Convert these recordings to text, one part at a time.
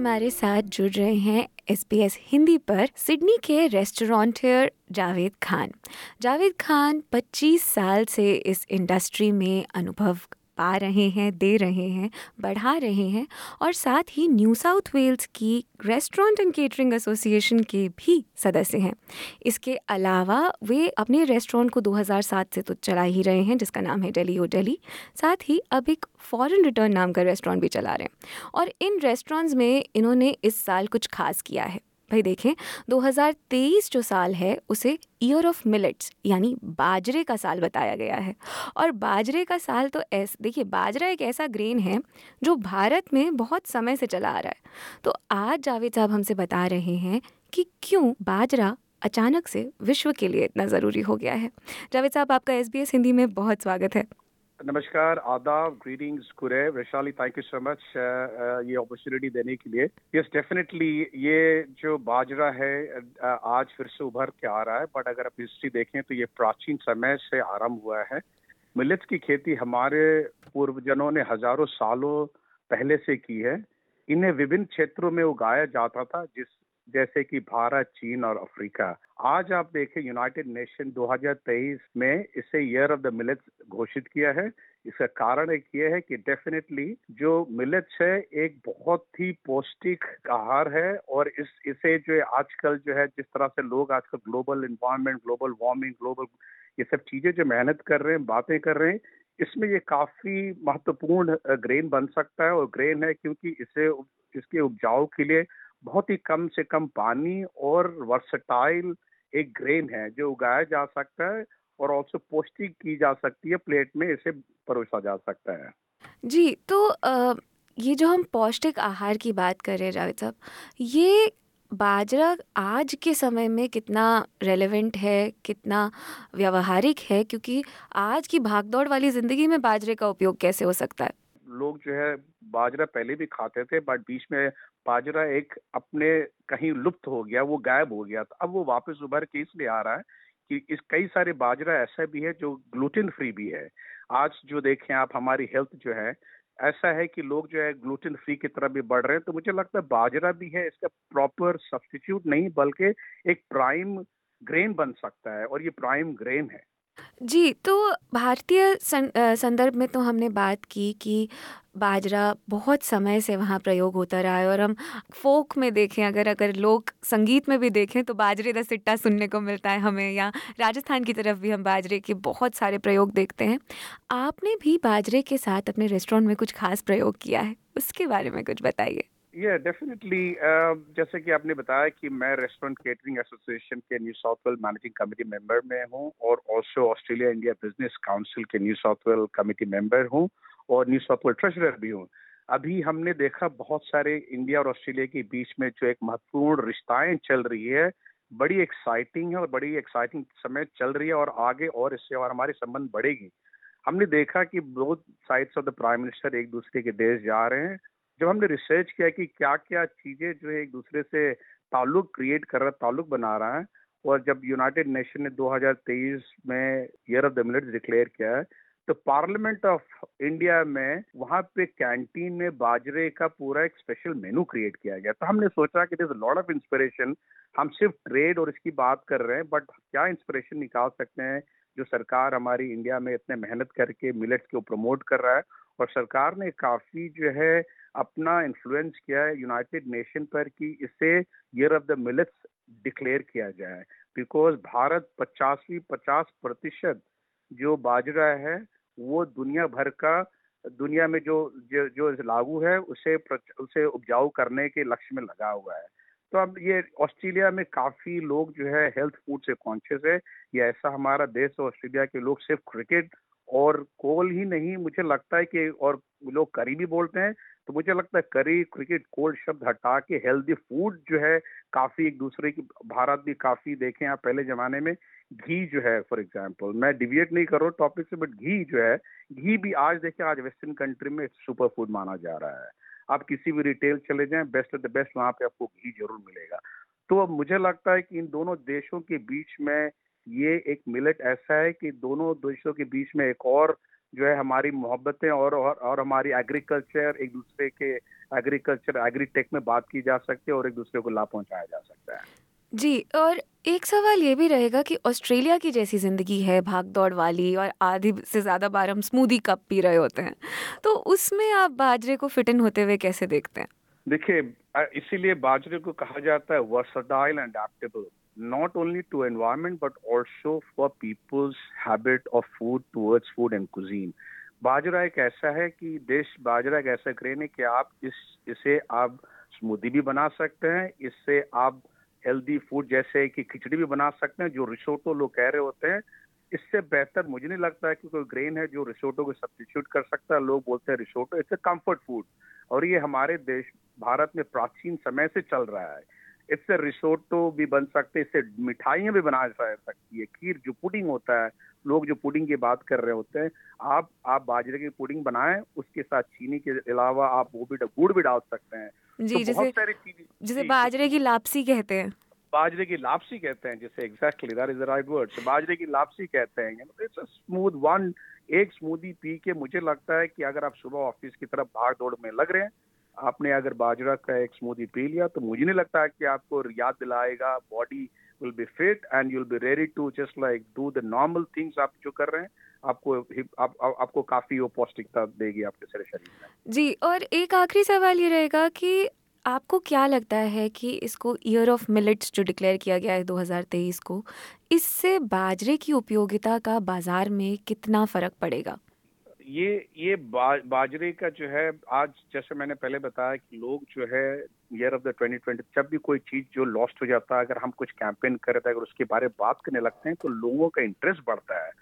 हमारे साथ जुड़ रहे हैं एस बी एस हिंदी पर सिडनी के रेस्टोरेंटर जावेद खान। जावेद खान 25 साल से इस इंडस्ट्री में अनुभव पा रहे हैं, दे रहे हैं, बढ़ा रहे हैं और साथ ही न्यू साउथ वेल्स की रेस्टोरेंट एंड केटरिंग एसोसिएशन के भी सदस्य हैं। इसके अलावा वे अपने रेस्टोरेंट को 2007 से तो चला ही रहे हैं, जिसका नाम है डेली ओ डेली साथ ही अब एक फॉरेन रिटर्न नाम का रेस्टोरेंट भी चला रहे हैं। और इन रेस्टोरेंट्स में इन्होंने इस साल कुछ खास किया है। भाई देखें 2023 जो साल है, उसे ईयर ऑफ़ मिलेट्स यानी बाजरे का साल बताया गया है। और बाजरे का साल तो ऐस, देखिए, बाजरा एक ऐसा ग्रेन है, जो भारत में बहुत समय से चला आ रहा है। तो आज जावेद साहब हमसे बता रहे हैं कि क्यों बाजरा अचानक से विश्व के लिए इतना ज़रूरी हो गया है। जावेद साहब, आपका एस हिंदी में बहुत स्वागत है। नमस्कार आदाब greetings कुरे Vaishali thank you so much ये अपॉर्चुनिटी देने के लिए। यस डेफिनेटली ये जो बाजरा है uh, आज फिर से उभर के आ रहा है बट अगर आप हिस्ट्री देखें तो ये प्राचीन समय से आरंभ हुआ है। मिलेट्स की खेती हमारे पूर्वजनों ने हज़ारों सालों पहले से की है। इन्हें विभिन्न क्षेत्रों में उगाया जाता था जिस जैसे कि भारत, चीन और अफ्रीका। आज आप देखें यूनाइटेड नेशन 2023 में इसे ईयर ऑफ़ द मिलेट्स घोषित किया है। इसका कारण एक ये है कि डेफिनेटली जो मिलेट्स है, एक बहुत ही पौष्टिक आहार है और इस, इसे जो आजकल जो है, जिस तरह से लोग आजकल global environment global warming global ये सब चीज़ें जो मेहनत कर रहे हैं, बातें कर रहे हैं, इसमें ये काफ़ी महत्वपूर्ण ग्रेन बन सकता है और ग्रेन है क्योंकि इसे इसके उपजाऊ के लिए बहुत ही कम से कम पानी और वर्सटाइल एक ग्रेन है जो उगाया जा सकता है और ऑल्सो पौष्टिक की जा सकती है प्लेट में इसे परोसा जा सकता है। जी तो आ, ये जो हम पौष्टिक आहार की बात कर रहे हैं जावेद साहब ये बाजरा आज के समय में कितना रेलेवेंट है कितना व्यवहारिक है? क्योंकि आज की भागदौड़ वाली ज़िंदगी में बाजरे का उपयोग कैसे हो सकता है? लोग जो है बाजरा पहले भी खाते थे बट बीच में बाजरा एक अपने कहीं लुप्त हो गया वो गायब हो गया। अब वो वापस उभर के इसलिए आ रहा है कि इस कई सारे बाजरा ऐसा भी है जो ग्लूटेन फ्री भी है। आज जो देखें आप हमारी हेल्थ जो है ऐसा है कि लोग जो है ग्लूटेन फ्री की तरफ़ भी बढ़ रहे हैं। तो मुझे लगता है बाजरा भी है इसका प्रॉपर सब्सटीट्यूट नहीं बल्कि एक प्राइम ग्रेन बन सकता है और ये प्राइम ग्रेन है। जी, तो भारतीय संदर्भ में तो हमने बात की कि बाजरा बहुत समय से वहाँ प्रयोग होता रहा है और हम फ़ोक में देखें अगर अगर लोक संगीत में भी देखें तो बाजरे का सिट्टा सुनने को मिलता है हमें या राजस्थान की तरफ़ भी हम बाजरे के बहुत सारे प्रयोग देखते हैं। आपने भी बाजरे के साथ अपने रेस्टोरेंट में कुछ ख़ास प्रयोग किया है, उसके बारे में कुछ बताइए? ये डेफिनेटली uh, जैसे कि आपने बताया कि मैं रेस्टोरेंट केटरिंग एसोसिएशन के New South Wales managing committee member में हूँ और also Australia India business council के New South Wales committee member हूँ और न्यू साउथ वेल ट्रेजरर भी हूँ। अभी हमने देखा बहुत सारे इंडिया और ऑस्ट्रेलिया के बीच में जो एक महत्वपूर्ण रिश्ताएँ चल रही है, बड़ी एक्साइटिंग है और बड़ी एक्साइटिंग समय चल रही है और आगे और इससे और हमारे संबंध बढ़ेगी। हमने देखा कि both sides of the prime minister एक दूसरे के देश जा रहे हैं। जब हमने रिसर्च किया कि क्या क्या चीज़ें जो है एक दूसरे से ताल्लुक क्रिएट कर रहा, ताल्लुक बना रहा है, और जब यूनाइटेड नेशन ने 2023 में year of the millets declare किया है तो पार्लियामेंट ऑफ़ इंडिया में वहाँ पे कैंटीन में बाजरे का पूरा एक स्पेशल मेनू क्रिएट किया गया। तो हमने सोचा कि दिस लॉट ऑफ़ इंस्पिरेशन हम सिर्फ़ ट्रेड और इसकी बात कर रहे हैं बट क्या इंस्पिरेशन निकाल सकते हैं जो सरकार हमारी इंडिया में इतने मेहनत करके मिलेट्स को प्रमोट कर रहा है? और सरकार ने काफ़ी जो है अपना इन्फ्लुएंस किया है यूनाइटेड नेशन पर कि इसे year of the millets declare किया जाए। बिकॉज़ भारत पचासवीं पचास प्रतिशत जो बाजरा है वो दुनिया भर का दुनिया में जो जो, जो लागू है उसे उसे उपजाऊ करने के लक्ष्य में लगा हुआ है। तो अब ये ऑस्ट्रेलिया में काफ़ी लोग जो है हेल्थ फ़ूड से कॉन्शियस है। ये ऐसा हमारा देश ऑस्ट्रेलिया के लोग सिर्फ़ क्रिकेट और कोल ही नहीं, मुझे लगता है कि और लोग करी भी बोलते हैं तो मुझे लगता है करी, क्रिकेट कोल्ड शब्द हटा के हेल्दी फ़ूड जो है, काफ़ी एक दूसरे की, भारत भी काफ़ी देखे आप पहले जमाने में, घी जो है फॉर एग्ज़ाम्पल मैं डिविएट नहीं कर टॉपिक से बट घी जो है, घी भी आज देखिए, आज वेस्टर्न कंट्री में सुपर फ़ूड माना जा रहा है। आप किसी भी रिटेल चले जाएँ बेस्ट ऑफ़ द बेस्ट वहाँ पे आपको घी ज़रूर मिलेगा। तो अब मुझे लगता है कि इन दोनों देशों के बीच में ये एक मिलेट ऐसा है कि दोनों देशों के बीच में एक और जो है हमारी मोहब्बतें और, और और हमारी एग्रीकल्चर एक दूसरे के एग्रीकल्चर एग्रीटेक में बात की जा सकती है और एक दूसरे को लाभ पहुँचाया जा सकता है। जी और एक सवाल ये भी रहेगा कि ऑस्ट्रेलिया की जैसी ज़िंदगी है भाग दौड़ वाली और आधी से ज़्यादा बार हम स्मूदी कप पी रहे होते हैं तो उसमें आप बाजरे को फिट इन होते हुए कैसे देखते हैं? देखिए इसीलिए बाजरे को कहा जाता है versatile and adaptable not only to environment, but also for people's habit of food towards food and cuisine. बाजरा एक ऐसा है कि देश बाजरा एक ऐसा ग्रेन है कि आप इस, इसे आप स्मूदी भी बना सकते हैं, इससे आप हेल्दी फ़ूड जैसे कि खिचड़ी भी बना सकते हैं, जो रिसोटो लोग कह रहे होते हैं। इससे बेहतर मुझे नहीं लगता है कि कोई ग्रेन है जो रिसोटो को सब्सिट्यूट कर सकता है। लोग बोलते हैं risotto it's a comfort food और ये हमारे देश, भारत में प्राचीन समय से चल रहा है। इससे रिसोटो भी बन सकते इससे मिठाइयाँ भी बना सकती है। खीर जो पुडिंग होता है लोग जो पुडिंग की बात कर रहे होते हैं आप आप बाजरे की पुडिंग बनाएँ उसके साथ चीनी के अलावा आप वो भी गुड़ भी डाल सकते हैं। जी तो जिसे जिसे बाजरे की लापसी कहते हैं। बाजरे की लापसी कहते हैं जिसे exactly that is the right word बाजरे की लापसी कहते हैं। इट्स अ स्मूथ वन एक स्मूदी पी के मुझे लगता है कि अगर आप सुबह ऑफ़िस की तरफ़ भाग दौड़ में लग रहे हैं आपने अगर बाजरा का एक स्मूदी पी लिया तो मुझे नहीं लगता है कि आपको याद दिलाएगा body will be fit and you'll be ready to just like do the normal things आप जो कर रहे हैं आपको आप, आप, आपको काफ़ी वो पौष्टिकता देगी आपके सारे शरीर में। जी और एक आखिरी सवाल ये रहेगा कि आपको क्या लगता है कि इसको ईयर ऑफ़ मिलेट्स जो डिक्लेयर किया गया है 2023 को इससे बाजरे की उपयोगिता का बाज़ार में कितना फ़र्क पड़ेगा? ये ये बा, बाजरे का जो है आज जैसे मैंने पहले बताया कि लोग जो है ईयर ऑफ़ द 2020 जब भी कोई चीज़ जो लॉस्ट हो जाता है अगर हम कुछ कैंपेन कर रहे थे अगर उसके बारे में बात करने लगते हैं तो लोगों का इंटरेस्ट बढ़ता है।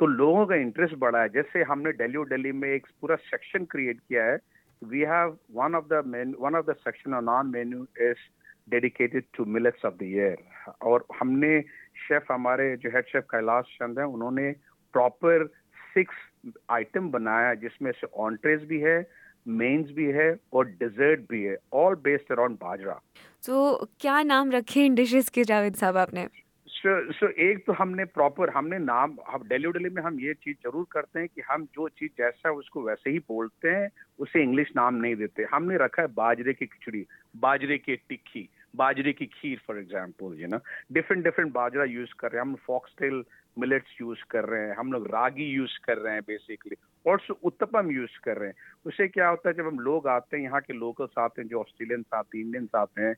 तो लोगों का इंटरेस्ट बढ़ा है। जैसे हमने दिल्ली डेली में एक पूरा सेक्शन क्रिएट किया है। We have one of the one of the section on on menu is dedicated to millets of the year और हमने शेफ हमारे जो हेड शेफ कैलाश चंद है उन्होंने प्रॉपर सिक्स आइटम बनाया जिसमें से ऑन्ट्रेज भी है मेन्स भी है और डेजर्ट भी है ऑल बेस्ड अराउंड बाजरा। तो क्या नाम रखे इन डिशेस के जावेद साहब आपने? सो so, so एक तो हमने प्रॉपर हमने नाम हम डेली डेली में हम ये चीज़ ज़रूर करते हैं कि हम जो चीज़ जैसा है उसको वैसे ही बोलते हैं उसे इंग्लिश नाम नहीं देते। हमने रखा है बाजरे की खिचड़ी बाजरे की टिक्की। बाजरे की खीर for example you know different different bajra use कर रहे हैं। हम फॉक्सटेल मिलेट्स यूज़ कर रहे हैं। हम लोग रागी यूज़ कर रहे हैं बेसिकली और उत्तपम यूज़ कर रहे हैं। उससे क्या होता है, जब हम लोग आते हैं, यहाँ के लोकल्स आते हैं, जो ऑस्ट्रेलियंस आते हैं इंडियंस आते हैं,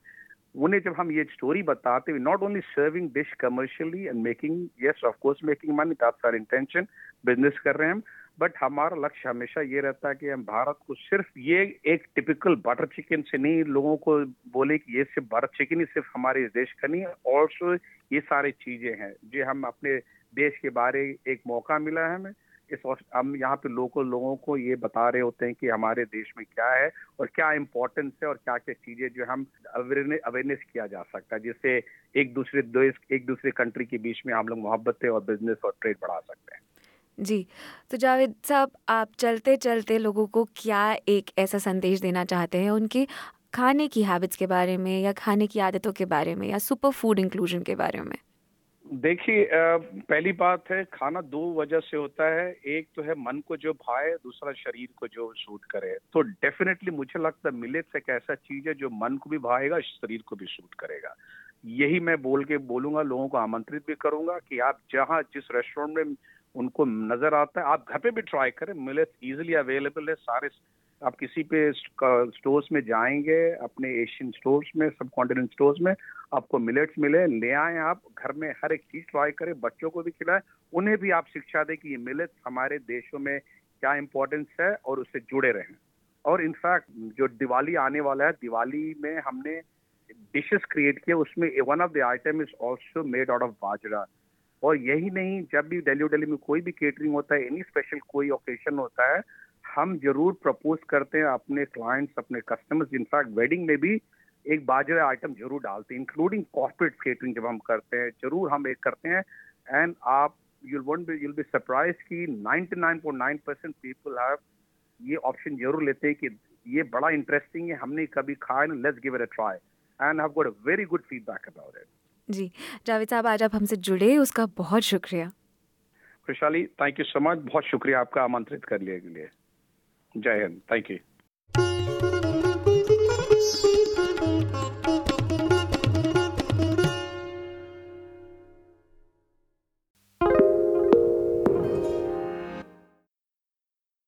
उन्हें जब हम ये स्टोरी बताते हैं not only serving dish commercially and making yes of course making money that's our intention business कर रहे हैं हम बट हमारा लक्ष्य हमेशा ये रहता है कि हम भारत को सिर्फ़ ये एक टिपिकल बटर चिकन से नहीं, लोगों को बोले कि ये सिर्फ़ बटर चिकन ही, सिर्फ़ हमारे इस देश का नहीं है ऑल्सो ये सारी चीज़ें हैं। जो, हम अपने देश के बारे एक मौका मिला है हमें। इस हम यहाँ पे लोकल लोगों को ये बता रहे होते हैं कि हमारे देश में क्या है और क्या इम्पोर्टेंस है और क्या क्या चीज़ें जो हम अवेयरनेस किया जा सकता है, जिससे एक दूसरे देश, एक दूसरे कंट्री के बीच में हम लोग मोहब्बतें और बिज़नेस और ट्रेड बढ़ा सकते हैं। जी तो जावेद साहब, आप चलते चलते लोगों को क्या एक ऐसा संदेश देना चाहते हैं उनके खाने की हैबिट्स के बारे में या खाने की आदतों के बारे में या सुपर फ़ूड इंक्लूजन के बारे में? देखिए पहली बात है, खाना दो वजह से होता है। एक तो है, मन को जो भाए, दूसरा शरीर को जो सूट करे। तो डेफिनेटली मुझे लगता है मिलेट्स एक ऐसा चीज़ है जो मन को भी भाएगा, शरीर को भी सूट करेगा। यही मैं बोल के बोलूँगा, लोगों को आमंत्रित भी करूँगा कि आप जहाँ, जिस रेस्टोरेंट में उनको नज़र आता है। आप घर पे भी ट्राई करें। मिलेट्स इजिली अवेलेबल है। सारे आप किसी पे स्टोर्स में जाएँगे, अपने एशियन स्टोर्स में सब कॉन्टिनेंट स्टोर्स में, आपको मिलेट्स मिले, ले आए आप। घर में हर एक चीज़ ट्राई करें। बच्चों को भी खिलाएँ। उन्हें भी आप शिक्षा दें कि ये मिलेट्स हमारे देशों में क्या इंपॉर्टेंस है और उससे जुड़े रहें। और इनफैक्ट जो दिवाली आने वाला है, दिवाली में हमने डिशेस क्रिएट किए, उसमें one of the item is also made out of बाजरा और यही नहीं, जब भी डेली डेली में कोई भी केटरिंग होता है एनी स्पेशल कोई ओकेशन होता है, हम ज़रूर प्रपोज करते हैं अपने क्लाइंट्स अपने कस्टमर्स इनफैक्ट वेडिंग में भी एक बाजरा आइटम ज़रूर डालते हैं इंक्लूडिंग कॉर्पोरेट केटरिंग जब हम करते हैं, ज़रूर हम एक करते हैं। एंड आप you'll be you'll be surprise की 99.9 परसेंट पीपल हैव ये ऑप्शन ज़रूर लेते हैं कि ये बड़ा इंटरेस्टिंग है, हमने कभी खाया ना let's give it a try and have got a very good feedback about it जी। जावेद साहब, आज आप हमसे जुड़े, उसका बहुत शुक्रिया। खुशहाली थैंक यू सो मच बहुत शुक्रिया आपका आमंत्रित कर लिए के लिए। जय हिंद। Thank you